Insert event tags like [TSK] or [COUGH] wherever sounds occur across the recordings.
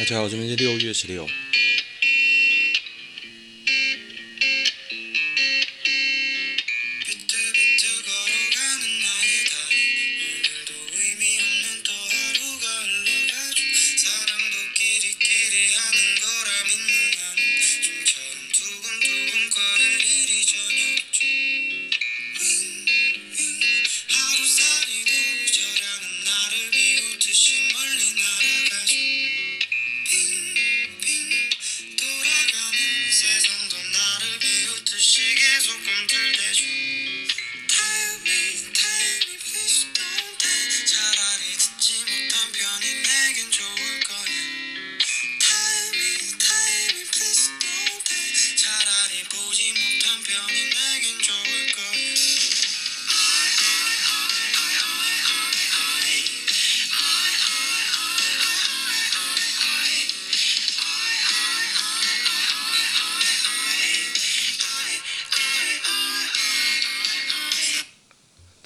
大家好，这边是六月十六。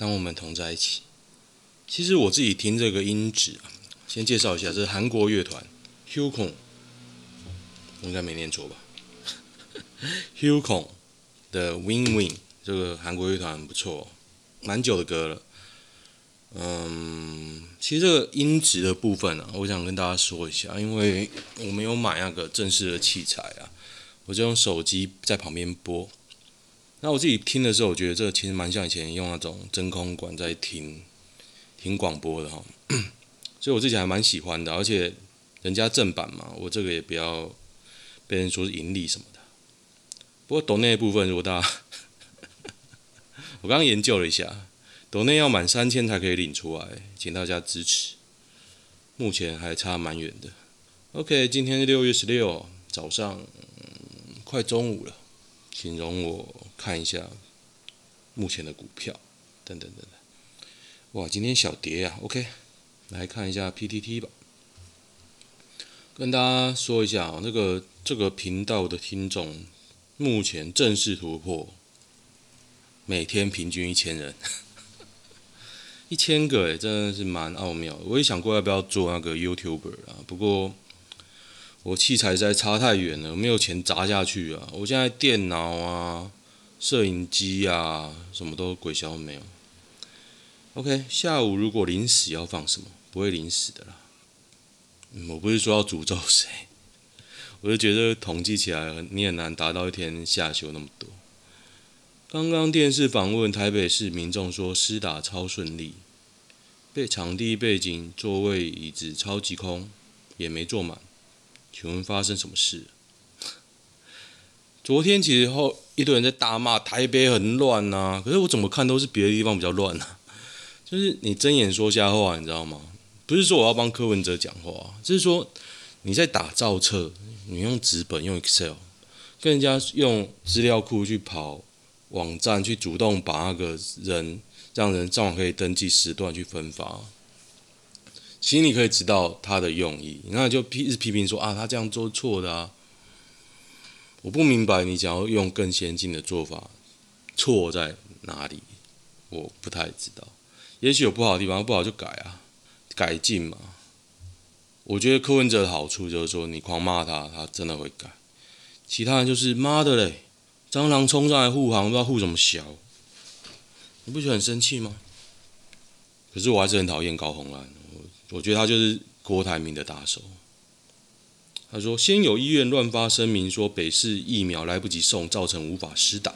当我们同在一起，其实我自己听这个音质啊，先介绍一下，这是韩国乐团 Hyukoh，我应该没念错吧？Hyukoh 的 Win Win 这个韩国乐团不错，蛮久的歌了。嗯，其实这个音质的部分啊，我想跟大家说一下，因为我没有买那个正式的器材啊，我就用手机在旁边播。那我自己听的时候，我觉得这其实蛮像以前用那种真空管在听听广播的哈，[CLEARS THROAT] 所以我自己还蛮喜欢的。而且人家正版嘛，我这个也不要被人说是盈利什么的。不过抖内部分，如果大家 [LAUGHS] 我刚刚研究了一下，抖内要满三千才可以领出来，请大家支持。目前还差蛮远的。OK，今天是六月十六早上，快中午了。请容我看一下目前的股票，等等等等。哇，今天小跌啊，OK，来看一下 PTT 吧。跟大家说一下啊，那个这个频道的听众目前正式突破每天平均一千人，一千个诶，真的是蛮奥妙的。我也想过要不要做那个 YouTuber 啊，不过。我器材实在差太远了，没有钱砸下去啊！我现在电脑啊、摄影机啊，什么都鬼消没有。OK，下午如果临死要放什么？不会临死的啦。我不是说要诅咒谁，[LAUGHS] 我就觉得统计起来，你很难达到一天下休那么多。刚刚电视访问台北市民众说，施打超顺利，被场地背景、座位、椅子超级空，也没坐满。请问发生什么事？昨天其实后一堆人在大骂台北很乱呐、可是我怎么看都是别的地方比较乱呐、啊。就是你睁眼说瞎话，你知道吗？不是说我要帮柯文哲讲话，就是说你在打造册，你用纸本用 Excel，跟人家用资料库去跑网站，去主动把那个人让人正好可以登记时段去分发。其实你可以知道他的用意，那就批一直批评说啊，他这样做错的啊。我不明白你想要用更先进的做法，错在哪里？我不太知道。也许有不好的地方，不好就改啊，改进嘛。我觉得柯文哲的好处就是说，你狂骂他，他真的会改。其他人就是妈的嘞，蟑螂冲上来护航，不知道护什么小，你不觉得很生气吗？可是我还是很讨厌高虹安。我觉得他就是郭台铭的打手。他说：“先有医院乱发声明，说北市疫苗来不及送，造成无法施打。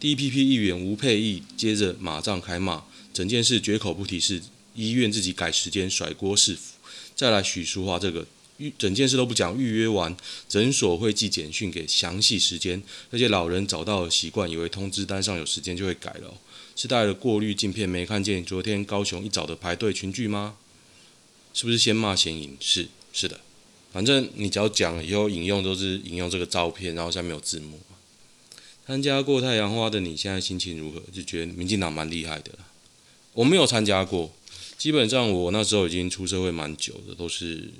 第一批批议员吴佩义接着马上开骂，整件事绝口不提是医院自己改时间甩锅是福。再来许淑华这个预整件事都不讲，预约完诊所会寄简讯给详细时间，而且老人找到了习惯，以为通知单上有时间就会改了，是带了过滤镜片没看见昨天高雄一早的排队群聚吗？”是不是先骂先赢？是是的，反正你只要讲以后引用都是引用这个照片，然后下面有字幕。参加过太阳花的你现在心情如何？就觉得民进党蛮厉害的啦。我没有参加过，基本上我那时候已经出社会蛮久的，都是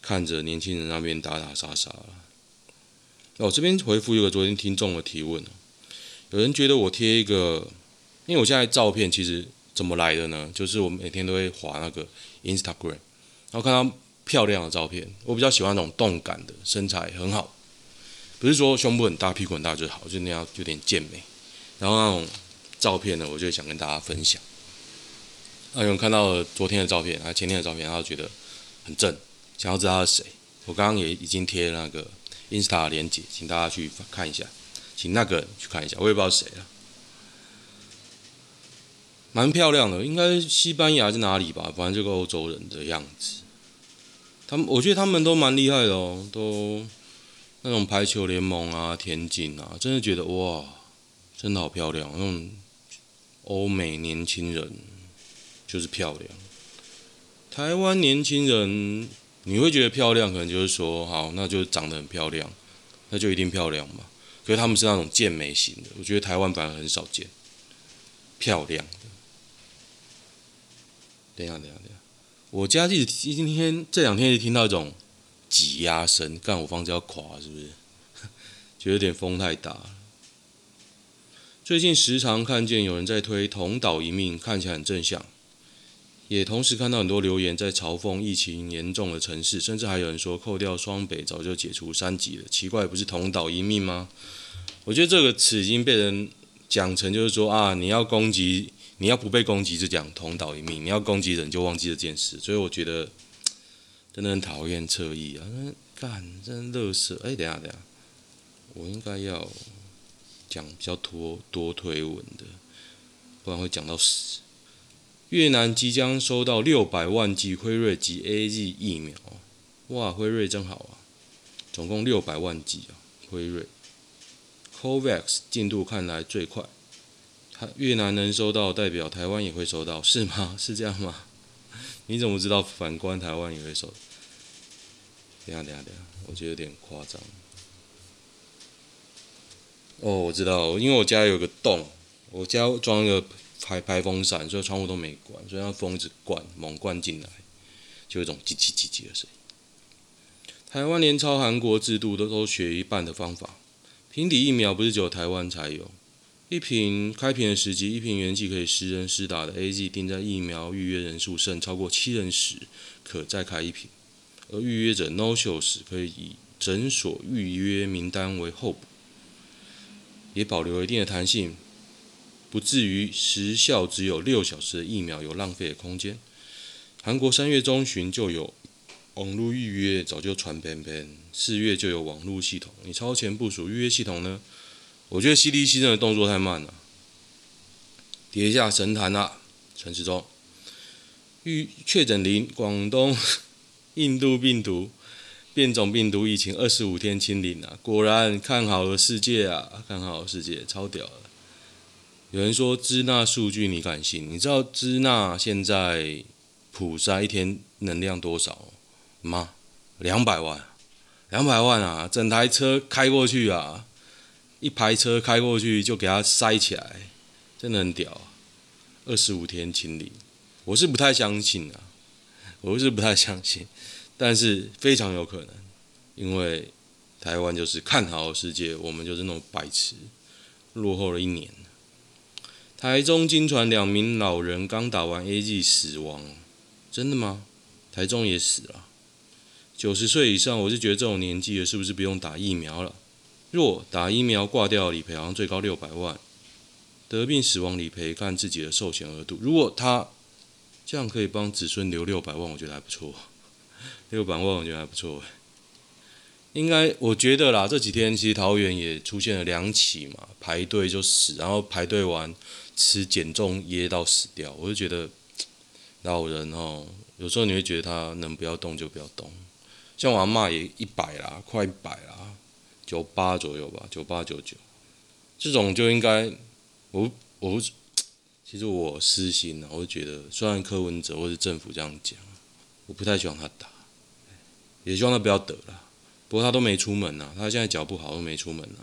看着年轻人那边打打杀杀了。我这边回复一个昨天听众的提问，有人觉得我贴一个，因为我现在照片其实怎么来的呢？就是我每天都会划那个 Instagram。然后看到漂亮的照片。我比较喜欢那种动感的，身材很好，不是说胸部很大、屁股很大就好，就那样有点健美。然后那种照片呢，我就想跟大家分享。那，有人看到了昨天的照片，啊，前天的照片，然后觉得很正，想要知道他是谁。我刚刚也已经贴那个 Insta 连结，请大家去看一下，请那个人去看一下，我也不知道谁了。蛮漂亮的，应该西班牙是哪里吧？反正这个欧洲人的样子。他们，我觉得他们都蛮厉害的哦，都那种排球联盟啊、田径啊，真的觉得哇，真的好漂亮。那种欧美年轻人就是漂亮。台湾年轻人你会觉得漂亮，可能就是说好，那就长得很漂亮，那就一定漂亮嘛。可是他们是那种健美型的，我觉得台湾反而很少见漂亮。等下，等下，等下！我家一直今天这两天一直听到一种挤压声，干我房子要垮是不是？[LAUGHS] 觉得有点风太大。最近时常看见有人在推“同岛一命”，看起来很正向，也同时看到很多留言在嘲讽疫情严重的城市，甚至还有人说扣掉双北早就解除三级了。奇怪，不是“同岛一命”吗？我觉得这个词已经被人讲成就是说啊，你要攻击。你要不被攻击就讲同岛一命，你要攻击人就忘记这件事，所以我觉得真的很讨厌侧翼啊！干，真乐色！哎，等下等下，我应该要讲比较多多推文的，不然会讲到死。越南即将收到六百万剂辉瑞及 AZ 疫苗，哇，辉瑞真好啊！总共六百万剂啊，辉瑞。COVAX 进度看来最快。越南能收到，代表台湾也会收到，是吗？[LAUGHS] 是这样吗？[LAUGHS] 你怎么知道？反观台湾也会收？等下，等下，等下，我觉得有点夸张。哦，我知道，因为我家有个洞，我家装一个排排风扇，所以窗户都没关，所以让风一直灌，猛灌进来，就有一种叽叽叽叽的声音。台湾连抄韩国制度都都学一半的方法，平底疫苗不是只有台湾才有。一瓶开瓶的时机，一瓶原剂可以十人施打的 AZ，定在疫苗预约人数剩超过七人时，可再开一瓶。而预约者 no show 时，可以以诊所预约名单为候补，也保留一定的弹性，不至于时效只有六小时的疫苗有浪费的空间。韩国三月中旬就有网络预约，早就传喷喷，四月就有网络系统，你超前部署预约系统呢？我觉得 CDC 真的动作太慢了，跌下神坛了。陈时中，预确诊零，广东 [LAUGHS] 印度病毒变种病毒疫情二十五天清零了，果然看好了世界啊，看好了世界，超屌的。有人说支那数据你敢信？你知道支那现在普筛一天能量多少吗？两百万，两百万啊，整台车开过去啊。一排车开过去就给它塞起来，真的很屌啊！二十五天清零，我是不太相信啊，我是不太相信，但是非常有可能，因为台湾就是看好世界，我们就是那种白痴，落后了一年。台中经传两名老人刚打完 A G 死亡，真的吗？台中也死了，九十岁以上，我是觉得这种年纪了，是不是不用打疫苗了？若打疫苗挂掉理赔，好像最高六百万；得病死亡理赔看自己的寿险额度。如果他这样可以帮子孙留六百万，我觉得还不错。[LAUGHS] 六百万我觉得还不错。应该我觉得啦，这几天其实桃园也出现了两起嘛，排队就死，然后排队完吃减重噎到死掉。我就觉得老人哦，有时候你会觉得他能不要动就不要动。像我阿嬷也一百啦，快一百啦。九八左右吧，九八九九，这种就应该，我我其实我私心呢，我就觉得，虽然柯文哲或是政府这样讲，我不太希望他打，也希望他不要得了。不过他都没出门呐，他现在脚不好都没出门呐。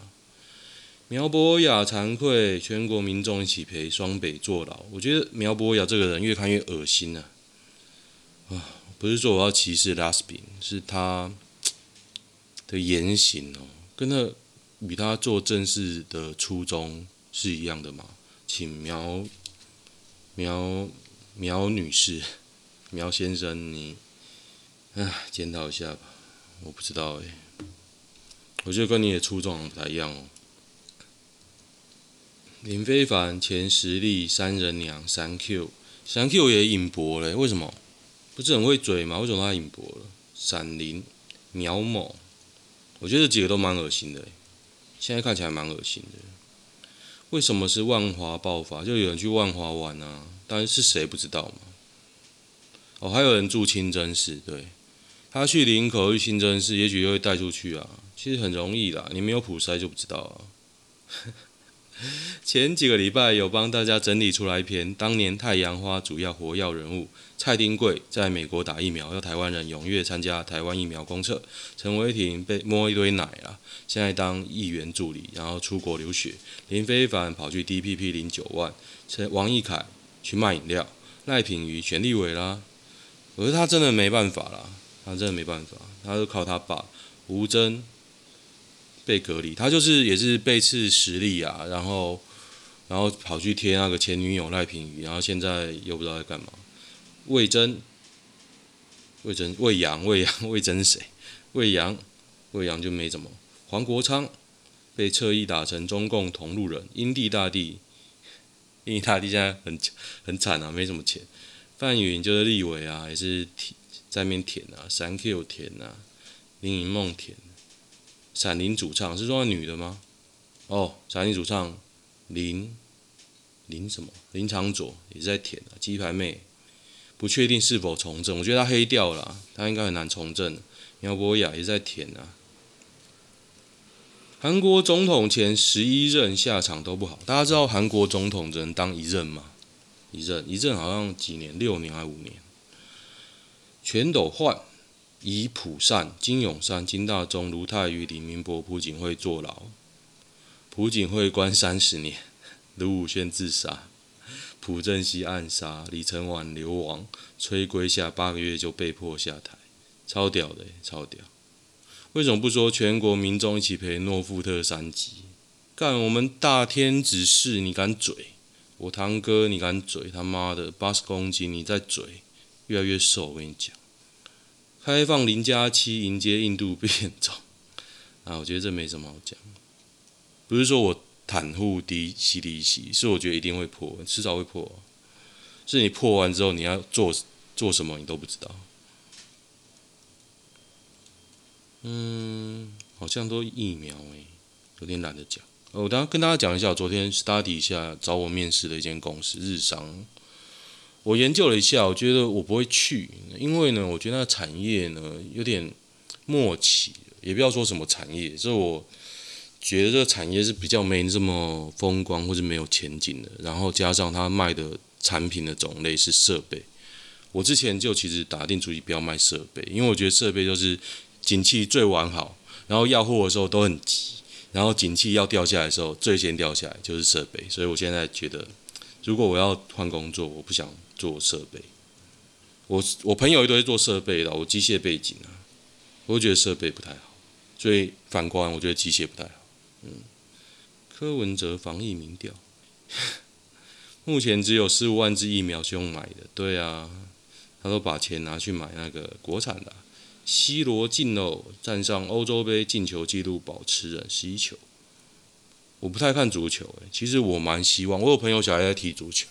苗博雅惭愧，全国民众一起陪双北坐牢。我觉得苗博雅这个人越看越恶心呐。啊，不是说我要歧视拉斯宾，是他的言行哦。跟那与他做正事的初衷是一样的吗？请苗苗苗女士、苗先生，你唉，检讨一下吧。我不知道诶，我觉得跟你的初衷不太一样哦。林非凡前实力三人娘三 Q，三 Q 也引博了，为什么？不是很会嘴吗？为什么他引博了？闪灵、苗某，我觉得这几个都蛮恶心的，现在看起来蛮恶心的。为什么是万华爆发？就有人去万华玩啊，但是谁不知道嘛？哦，还有人住清真寺，对，他去林口去清真寺，也许又会带出去啊。其实很容易啦，你没有普筛就不知道啊。[LAUGHS] 前几个礼拜有帮大家整理出来一篇，当年太阳花主要活跃人物蔡丁贵在美国打疫苗，要台湾人踊跃参加台湾疫苗公测。陈为廷被摸一堆奶啊，现在当议员助理，然后出国留学。林非凡跑去 DPP 领九万，陈王义凯去卖饮料，赖品妤选立委啦。可是他真的没办法啦，他真的没办法，他就靠他爸吴峥。被隔离，他就是也是背刺实力啊，然后，然后跑去贴那个前女友赖品妤，然后现在又不知道在干嘛。魏征，魏征，魏扬，魏扬，魏征谁？魏扬，魏扬就没怎么。黄国昌被侧翼打成中共同路人，英帝大帝，英帝大帝现在很很惨啊，没什么钱。范云就是立委啊，也是在那边舔啊，三 Q 舔啊，林盈梦舔。闪灵主唱是说女的吗？哦，闪灵主唱林林什么？林长佐也是在舔啊，鸡排妹不确定是否从政，我觉得他黑掉了，他应该很难从政。苗博雅也是在舔啊。韩国总统前十一任下场都不好，大家知道韩国总统只能当一任吗？一任一任好像几年，六年还五年？全都换。以朴善、金永善、金大中、卢泰愚、李明博、朴槿惠坐牢，朴槿惠关三十年，卢武铉自杀，朴正熙暗杀，李承晚流亡，崔圭夏八个月就被迫下台，超屌的，超屌！为什么不说全国民众一起陪诺富特三级？干我们大天子事，你敢嘴？我堂哥你敢嘴？他妈的八十公斤你在嘴，越来越瘦，我跟你讲。开放零加七迎接印度变种 [LAUGHS] 啊！我觉得这没什么好讲，不是说我袒护低 CDC，是我觉得一定会破，迟早会破。是你破完之后你要做做什么，你都不知道。嗯，好像都疫苗哎、有点懒得讲。我等下跟大家讲一下，昨天 study 一下找我面试的一间公司日商。我研究了一下，我觉得我不会去，因为呢，我觉得那个产业呢有点末期，也不要说什么产业，所以我觉得这个产业是比较没这么风光或者没有前景的。然后加上他卖的产品的种类是设备，我之前就其实打定主意不要卖设备，因为我觉得设备就是景气最完好，然后要货的时候都很急，然后景气要掉下来的时候最先掉下来就是设备，所以我现在觉得如果我要换工作，我不想。做设备，我我朋友一堆做设备的，我机械背景啊，我觉得设备不太好，所以反观我觉得机械不太好。嗯，柯文哲防疫民调，[LAUGHS] 目前只有十五万支疫苗是用买的，对啊，他都把钱拿去买那个国产的。C 罗进哦，站上欧洲杯进球纪录保持人十一球。我不太看足球，诶，其实我蛮希望，我有朋友小孩在踢足球。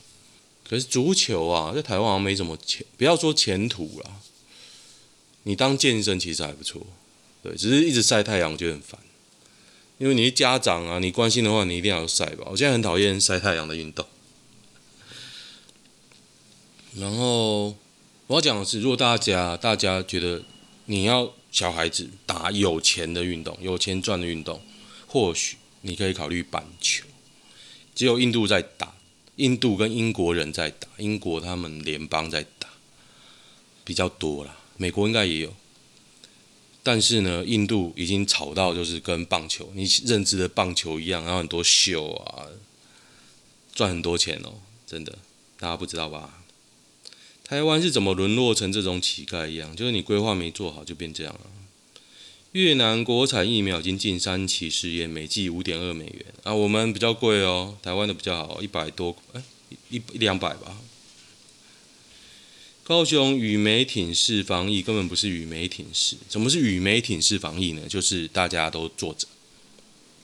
可是足球啊，在台湾好像没什么前，不要说前途啦。你当健身其实还不错，对，只是一直晒太阳，我觉得很烦。因为你是家长啊，你关心的话，你一定要晒吧。我现在很讨厌晒太阳的运动。然后我要讲的是，如果大家大家觉得你要小孩子打有钱的运动，有钱赚的运动，或许你可以考虑板球。只有印度在打。印度跟英国人在打，英国他们联邦在打比较多啦，美国应该也有，但是呢，印度已经炒到就是跟棒球你认知的棒球一样，然后很多秀啊，赚很多钱哦，真的，大家不知道吧？台湾是怎么沦落成这种乞丐一样？就是你规划没做好就变这样了。越南国产疫苗已经进三期试验，每剂五点二美元啊，我们比较贵哦，台湾的比较好，一百多，哎，一一两百吧。高雄宇美挺式防疫根本不是宇美挺式，怎么是宇美挺式防疫呢？就是大家都坐着，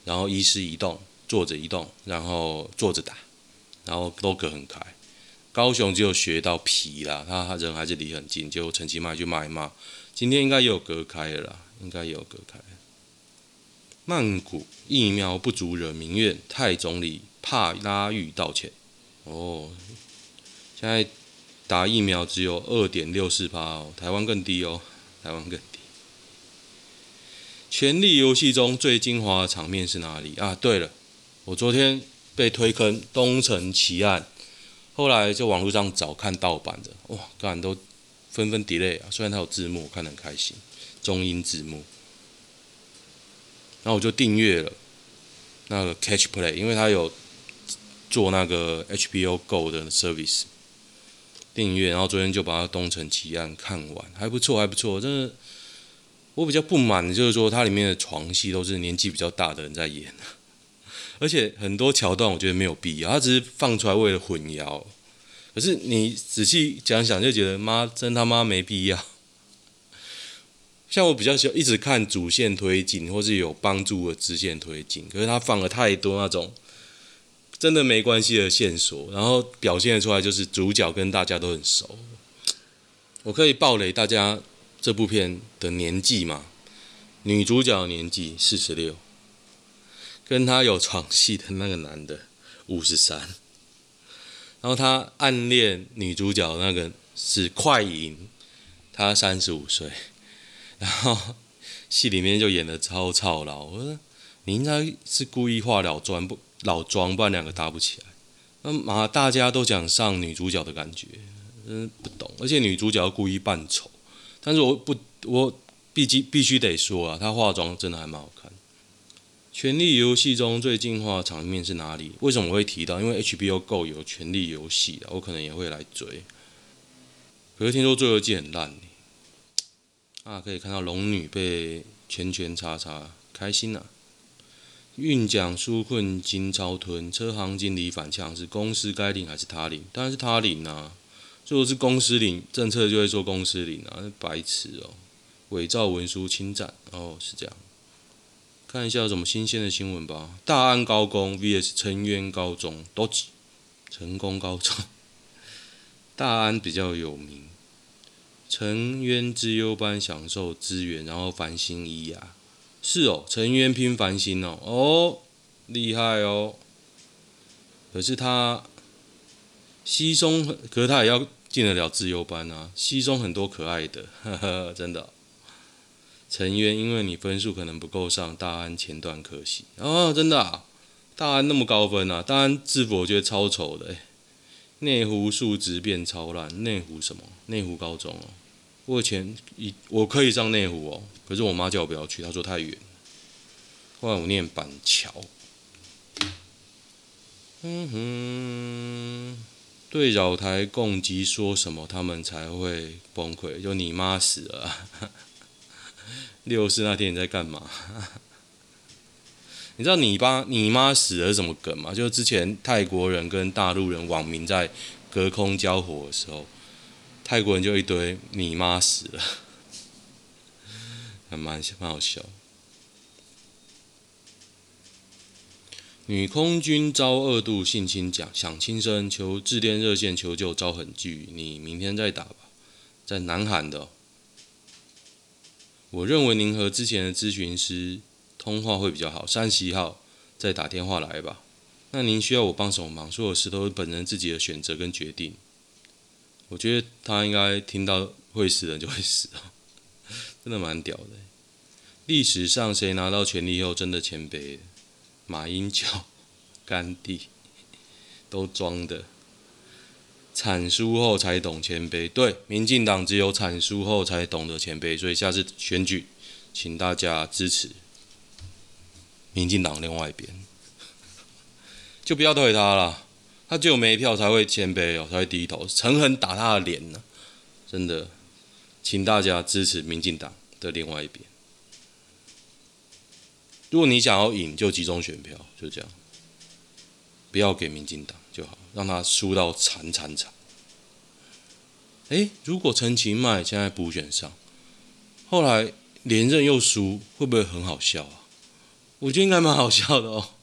然后医师移动，坐着移动，然后坐着打，然后都隔很开。高雄只有学到皮啦，他人还是离很近，结果陈其迈就骂一骂。今天应该也有隔开了啦，应该也有隔开。曼谷疫苗不足惹民怨，泰总理帕拉玉道歉。哦，现在打疫苗只有二点六四趴哦，台湾更低哦，台湾更低。权力游戏中最精华的场面是哪里啊？对了，我昨天被推坑东城奇案。后来在网络上找看盗版的，哇，当然都纷纷 delay 啊。虽然它有字幕，我看得很开心，中英字幕。然后我就订阅了那个 Catch Play，因为它有做那个 HBO Go 的 service 订阅。然后昨天就把它《东城奇案》看完，还不错，还不错。真的，我比较不满的就是说，它里面的床戏都是年纪比较大的人在演。[LAUGHS] 而且很多桥段我觉得没有必要，它只是放出来为了混淆。可是你仔细讲想，就觉得妈真他妈没必要。像我比较喜欢一直看主线推进，或是有帮助的支线推进。可是他放了太多那种真的没关系的线索，然后表现出来就是主角跟大家都很熟。我可以暴雷大家这部片的年纪吗？女主角年纪四十六。跟他有床戏的那个男的五十三，然后他暗恋女主角那个是快银，他三十五岁，然后戏里面就演的超操劳。我说你应该是故意化老妆不老妆，不然两个搭不起来。那嘛大家都讲上女主角的感觉，嗯，不懂。而且女主角故意扮丑，但是我不我毕竟必须得说啊，她化妆真的还蛮好看。权力游戏中最进化的场面是哪里？为什么我会提到？因为 HBO Go 有权力游戏的，我可能也会来追。可是听说最后一季很烂，啊，可以看到龙女被拳拳叉叉，开心呐、啊。运奖纾困金超吞，车行经理反呛，是公司该领还是他领？当然是他领啊。如果是公司领，政策就会说公司领啊，白痴哦。伪造文书侵占，哦，是这样。看一下有什么新鲜的新闻吧。大安高工 VS 成渊高中，都。成功高中，[LAUGHS] 大安比较有名。成渊资优班享受资源，然后繁星一啊。是哦，成渊拼繁星哦，哦，厉害哦。可是他西松，可是他也要进得了资优班啊。西松很多可爱的，呵呵，真的。陈渊，因为你分数可能不够上大安前段，可惜哦，真的啊，大安那么高分啊，大安制服我觉得超丑的，哎，内湖数值变超烂，内湖什么？内湖高中哦，我以前以我可以上内湖哦，可是我妈叫我不要去，她说太远。后来我念板桥，嗯哼，对扰台共机说什么他们才会崩溃？就你妈死了。六四那天你在干嘛？你知道你爸你妈死了什么梗吗？就是之前泰国人跟大陆人网民在隔空交火的时候，泰国人就一堆你妈死了，还 [LAUGHS] 蛮蛮好笑。女空军遭二度性侵讲想轻生，求致电热线求救遭狠拒，你明天再打吧，在南韩的、我认为您和之前的咨询师通话会比较好，三十一号再打电话来吧。那您需要我帮什么忙？所有事都是本人自己的选择跟决定。我觉得他应该听到会死人就会死哦，[LAUGHS] 真的蛮屌的。历史上谁拿到权力以后真的谦卑？马英九、[LAUGHS] 甘地都装的。惨输后才懂谦卑，对，民进党只有惨输后才懂得谦卑，所以下次选举，请大家支持民进党另外一边，[LAUGHS] 就不要推他了，他只有没票才会谦卑哦，才会低头，诚恳打他的脸呢，真的，请大家支持民进党的另外一边，如果你想要赢，就集中选票，就这样，不要给民进党就好。让他输到惨惨惨！诶，如果陈其迈现在补选上，后来连任又输，会不会很好笑啊？我觉得应该蛮好笑的哦。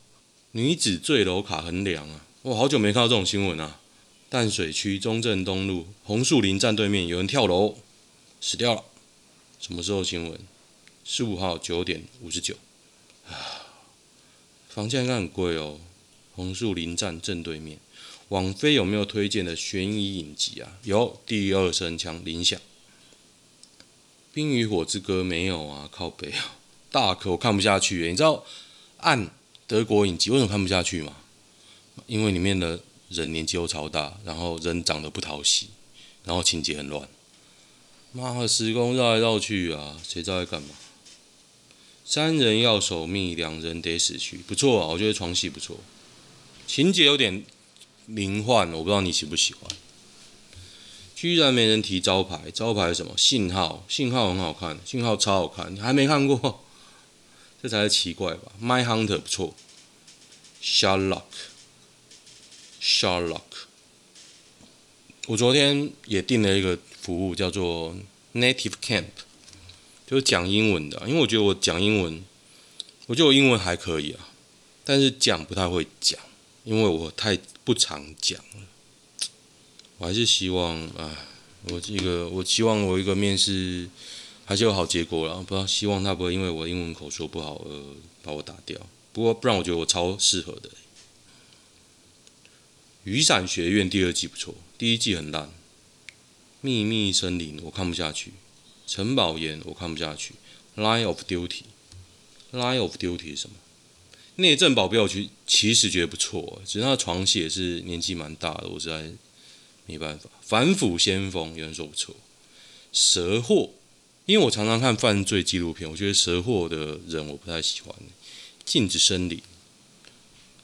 女子坠楼卡很凉啊！我好久没看到这种新闻啊。淡水区中正东路红树林站对面有人跳楼死掉了。什么时候新闻？十五号九点五十九。啊，房价应该很贵哦。红树林站正对面。网飞有没有推荐的悬疑影集啊？有，第二声枪铃响。冰与火之歌没有啊？靠北啊！大可我看不下去，你知道按德国影集为什么看不下去吗？因为里面的人年纪又超大，然后人长得不讨喜，然后情节很乱。妈的，时空绕来绕去啊，谁知道在干嘛？三人要守密，两人得死去，不错啊，我觉得床戏不错，情节有点灵幻，我不知道你喜不喜欢。居然没人提招牌，招牌是什么？信号，信号很好看，信号超好看，你还没看过？这才是奇怪吧？My Hunter 不错，Sherlock Sherlock，。我昨天也订了一个服务，叫做 Native Camp，就是讲英文的。因为我觉得我讲英文，我觉得我英文还可以啊，但是讲不太会讲，因为我太不常讲了。我还是希望，啊，我这个，我希望我一个面试。还是有好结果了，不知道希望他不会因为我英文口说不好而把我打掉。不过不然，我觉得我超适合的。雨伞学院第二季不错，第一季很烂。秘密森林我看不下去，城堡岩我看不下去。Line of Duty，Line of Duty 是什么？内政保镖局其实觉得不错，只是他的床戏也是年纪蛮大的，我实在没办法。反腐先锋有人说不错，蛇货。因为我常常看犯罪纪录片，我觉得蛇货的人我不太喜欢。禁止森林，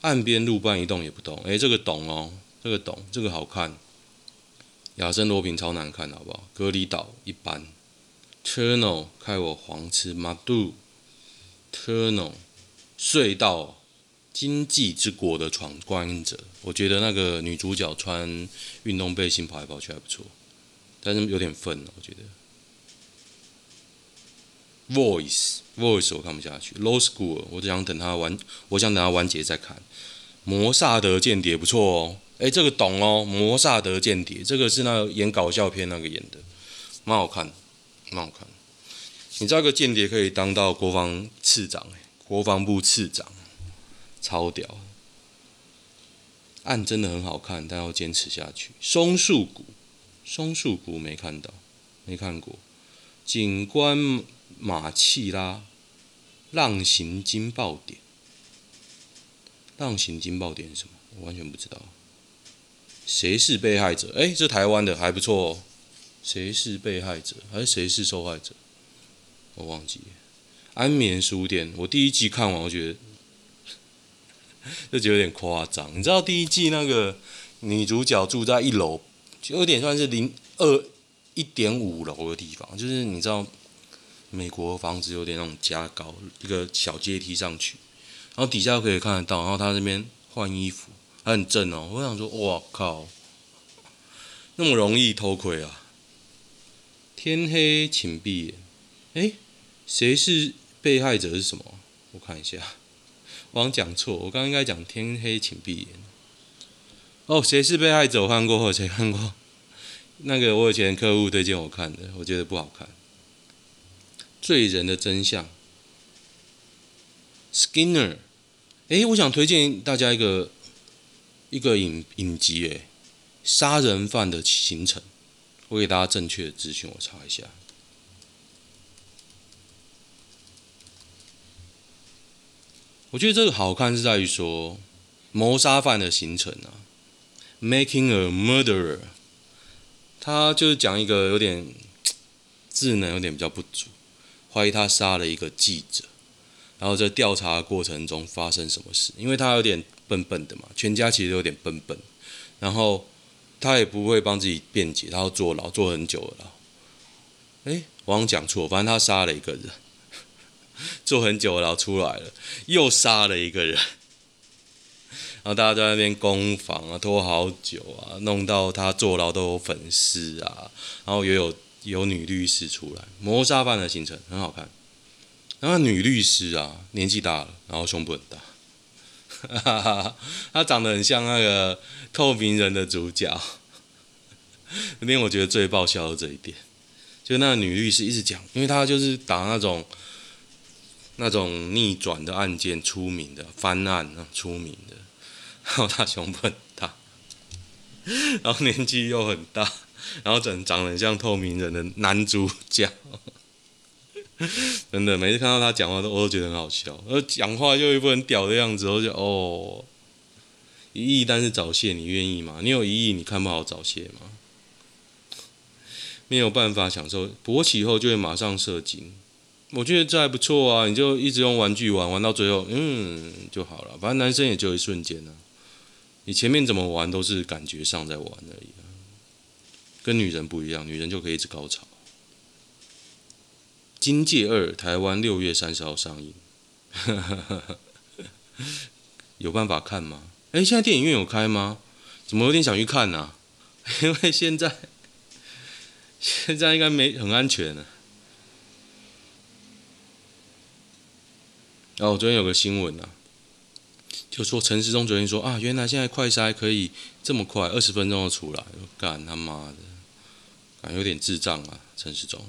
岸边路半一动也不动。诶，这个懂哦，这个懂，这个好看。亚森罗平超难看，好不好？隔离岛一般。Tunnel 开我黄痴。Madu Tunnel 隧道，经济之国的闯关者。我觉得那个女主角穿运动背心跑来跑去还不错，但是有点粪了，我觉得。Voice Voice 我看不下去 Low School，我只想等它完，我想等它完结再看。摩萨德间谍不错哦，哎，这个懂哦，摩萨德间谍，这个是那个演搞笑片那个演的，蛮好看，蛮好看。你知道个间谍可以当到国防次长，国防部次长，超屌。案真的很好看，但要坚持下去。松树谷，松树谷没看到，没看过。警官。马契拉，《浪刑惊爆点》。《浪刑惊爆点》是什么？我完全不知道。谁是被害者？诶，这台湾的还不错哦。谁是被害者？还是谁是受害者？我忘记了。安眠书店，我第一季看完，我觉得 [LAUGHS] 就觉得有点夸张。你知道第一季那个女主角住在一楼，就有点算是零二一点五楼的地方，就是你知道。美国房子有点那种加高，一个小阶梯上去，然后底下可以看得到，然后他那边换衣服，他很正哦。我想说，哇靠，那么容易偷窥啊！天黑请闭眼。诶，谁是被害者是什么？我看一下，我好像讲错，我刚应该讲天黑请闭眼。哦，谁是被害者？我看过，或谁看过？[LAUGHS] 那个我以前客户推荐我看的，我觉得不好看。罪人的真相，Skinner，哎，我想推荐大家一个一个影影集，诶，杀人犯的行程，我给大家正确的资讯，我查一下。我觉得这个好看是在于说谋杀犯的行程啊，Making a Murderer，他就是讲一个有点 [TSK] 智能有点比较不足。怀疑他杀了一个记者，然后在调查过程中发生什么事？因为他有点笨笨的嘛，全家其实有点笨笨，然后他也不会帮自己辩解，他要坐牢，坐很久了牢。诶，我刚讲错，反正他杀了一个人，[LAUGHS] 坐很久了，然后出来了，又杀了一个人，然后大家在那边攻防啊，拖好久啊，弄到他坐牢都有粉丝啊，然后也有有女律师出来，谋杀犯的行程很好看。然后女律师啊，年纪大了，然后胸部很大，[LAUGHS] 她长得很像那个透明人的主角。那天我觉得最爆笑的这一点，就那女律师一直讲，因为她就是打那种那种逆转的案件出名的翻案啊出名的，然后她胸部很大，然后年纪又很大，然后长长得很像透明人的男主角，真的每次看到她讲话都我都觉得很好笑，而讲话又一副很屌的样子，我就哦，一亿但是早泄你愿意吗？你有一亿你看不好早泄吗？没有办法享受勃起后就会马上射精，我觉得这还不错啊！你就一直用玩具玩，玩到最后，嗯，就好了。反正男生也就一瞬间啊，你前面怎么玩都是感觉上在玩而已，跟女人不一样，女人就可以一直高潮。《金戒二》台湾六月三十号上映，[LAUGHS] 有办法看吗？诶，现在电影院有开吗？怎么有点想去看呢、啊？[LAUGHS] 因为现在。现在应该没很安全呢。然后昨天有个新闻啊，就说陈时中昨天说啊，原来现在快筛可以这么快，二十分钟就出来，干他妈的，感觉有点智障啊，陈时中。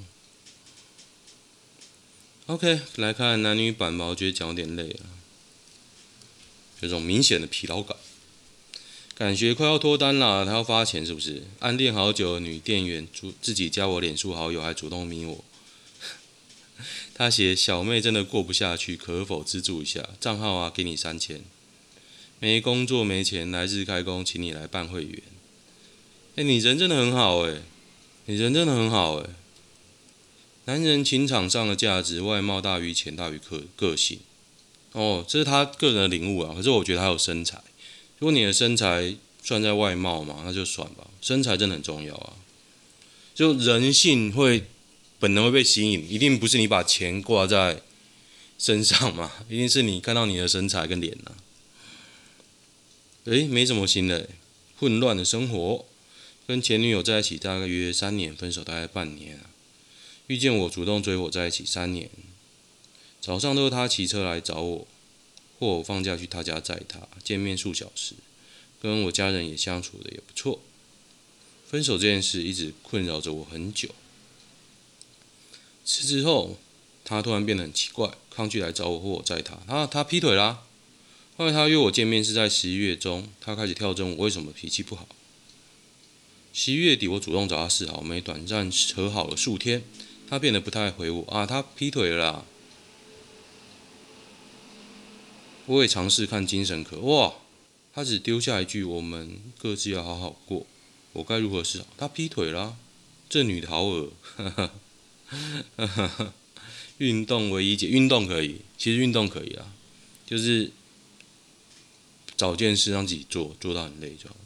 OK，来看男女版吧，我觉得讲有点累了，有种明显的疲劳感。感觉快要脱单了，他要发钱是不是？暗恋好久的女店员主自己加我脸书好友，还主动密我。[LAUGHS] 他写小妹真的过不下去，可否资助一下？账号啊，给你三千。没工作没钱，来日开工，请你来办会员。哎，你人真的很好哎，你人真的很好哎。男人情场上的价值，外貌大于钱大于个个性。哦，这是他个人的领悟啊。可是我觉得他有身材。如果你的身材算在外貌嘛，那就算吧。身材真的很重要啊！就人性会本能会被吸引，一定不是你把钱挂在身上嘛，[LAUGHS] 一定是你看到你的身材跟脸呐、啊。诶，没什么新的，混乱的生活，跟前女友在一起大概约三年，分手大概半年啊。遇见我主动追我在一起三年，早上都是他骑车来找我。或我放假去他家载他，见面数小时，跟我家人也相处的也不错。分手这件事一直困扰着我很久。辞职后，他突然变得很奇怪，抗拒来找我或我载他。他他劈腿啦！后来他约我见面是在十一月中，他开始跳针我为什么脾气不好。十一月底我主动找他示好，我们短暂和好了数天，他变得不太回我啊，他劈腿了啦。我也尝试看精神科，哇，他只丢下一句：“我们各自要好好过。”我该如何是好？他劈腿啦，这女的好恶。[LAUGHS] 运动唯一解，运动可以，其实运动可以啊，就是找件事让自己做，做到很累就好。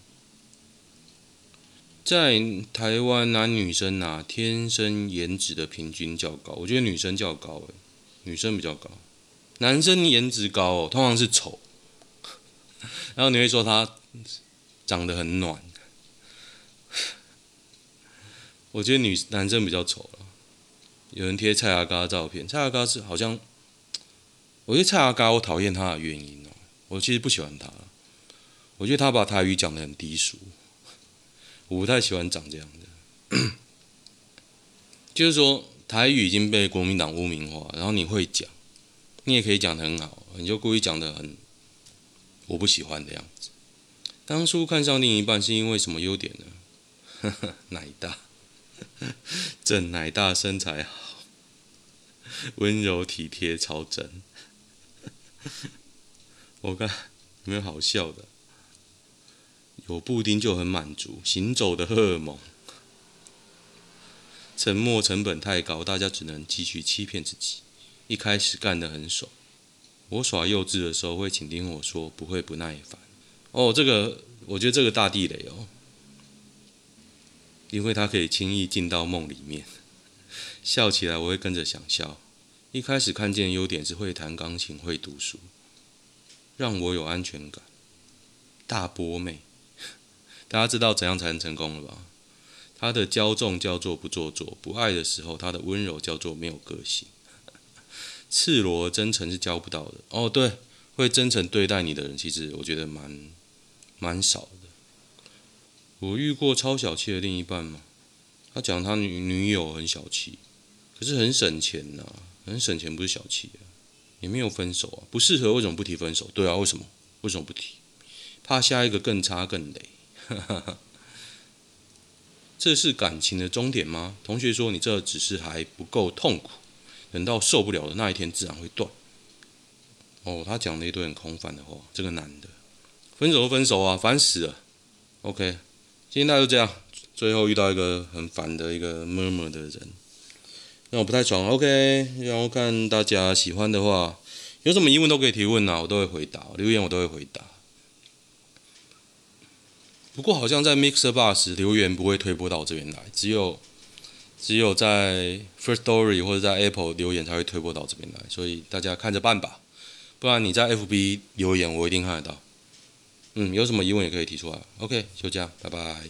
在台湾，男女生啊，天生颜值的平均较高，我觉得女生较高，诶，女生比较高。男生颜值高哦，通常是丑，[LAUGHS] 然后你会说他长得很暖。[LAUGHS] 我觉得女男生比较丑了。有人贴蔡阿嘎的照片，蔡阿嘎是好像，我觉得蔡阿嘎我讨厌他的原因哦，我其实不喜欢他，我觉得他把台语讲得很低俗，我不太喜欢长这样的。[CLEARS THROAT] 就是说台语已经被国民党污名化，然后你会讲。你也可以讲得很好，你就故意讲得很我不喜欢的样子。当初看上另一半是因为什么优点呢？[LAUGHS] 奶大，[LAUGHS] 正奶大，身材好，温柔体贴，超正。[LAUGHS] 我看有没有好笑的？有布丁就很满足，行走的荷尔蒙。沉默成本太高，大家只能继续欺骗自己。一开始干得很爽，我耍幼稚的时候会倾听我说，不会不耐烦。哦，这个我觉得这个大地雷哦，因为他可以轻易进到梦里面，笑起来我会跟着想笑。一开始看见优点是会弹钢琴、会读书，让我有安全感。大波妹，大家知道怎样才能成功了吧？他的骄纵叫做不做作，不爱的时候，他的温柔叫做没有个性。[LAUGHS] 赤裸真诚是交不到的哦。对，会真诚对待你的人，其实我觉得蛮蛮少的。我遇过超小气的另一半吗？他讲他女女友很小气，可是很省钱呐、啊，很省钱不是小气啊，也没有分手啊，不适合为什么不提分手？对啊，为什么？为什么不提？怕下一个更差更雷。哈 [LAUGHS] 哈这是感情的终点吗？同学说你这只是还不够痛苦，等到受不了的那一天自然会断。哦，他讲了一堆很空泛的话。这个男的，分手就分手啊，烦死了。OK，今天大家就这样。最后遇到一个很烦的一个 murmur 的人，让我不太爽。OK，然后看大家喜欢的话，有什么疑问都可以提问啊，我都会回答，留言我都会回答。不过好像在 Mixer Bus 留言不会推播到这边来，只有只有在 First Story 或者在 Apple 留言才会推播到这边来，所以大家看着办吧。不然你在 FB 留言，我一定看得到。嗯，有什么疑问也可以提出来。OK，就这样，拜拜。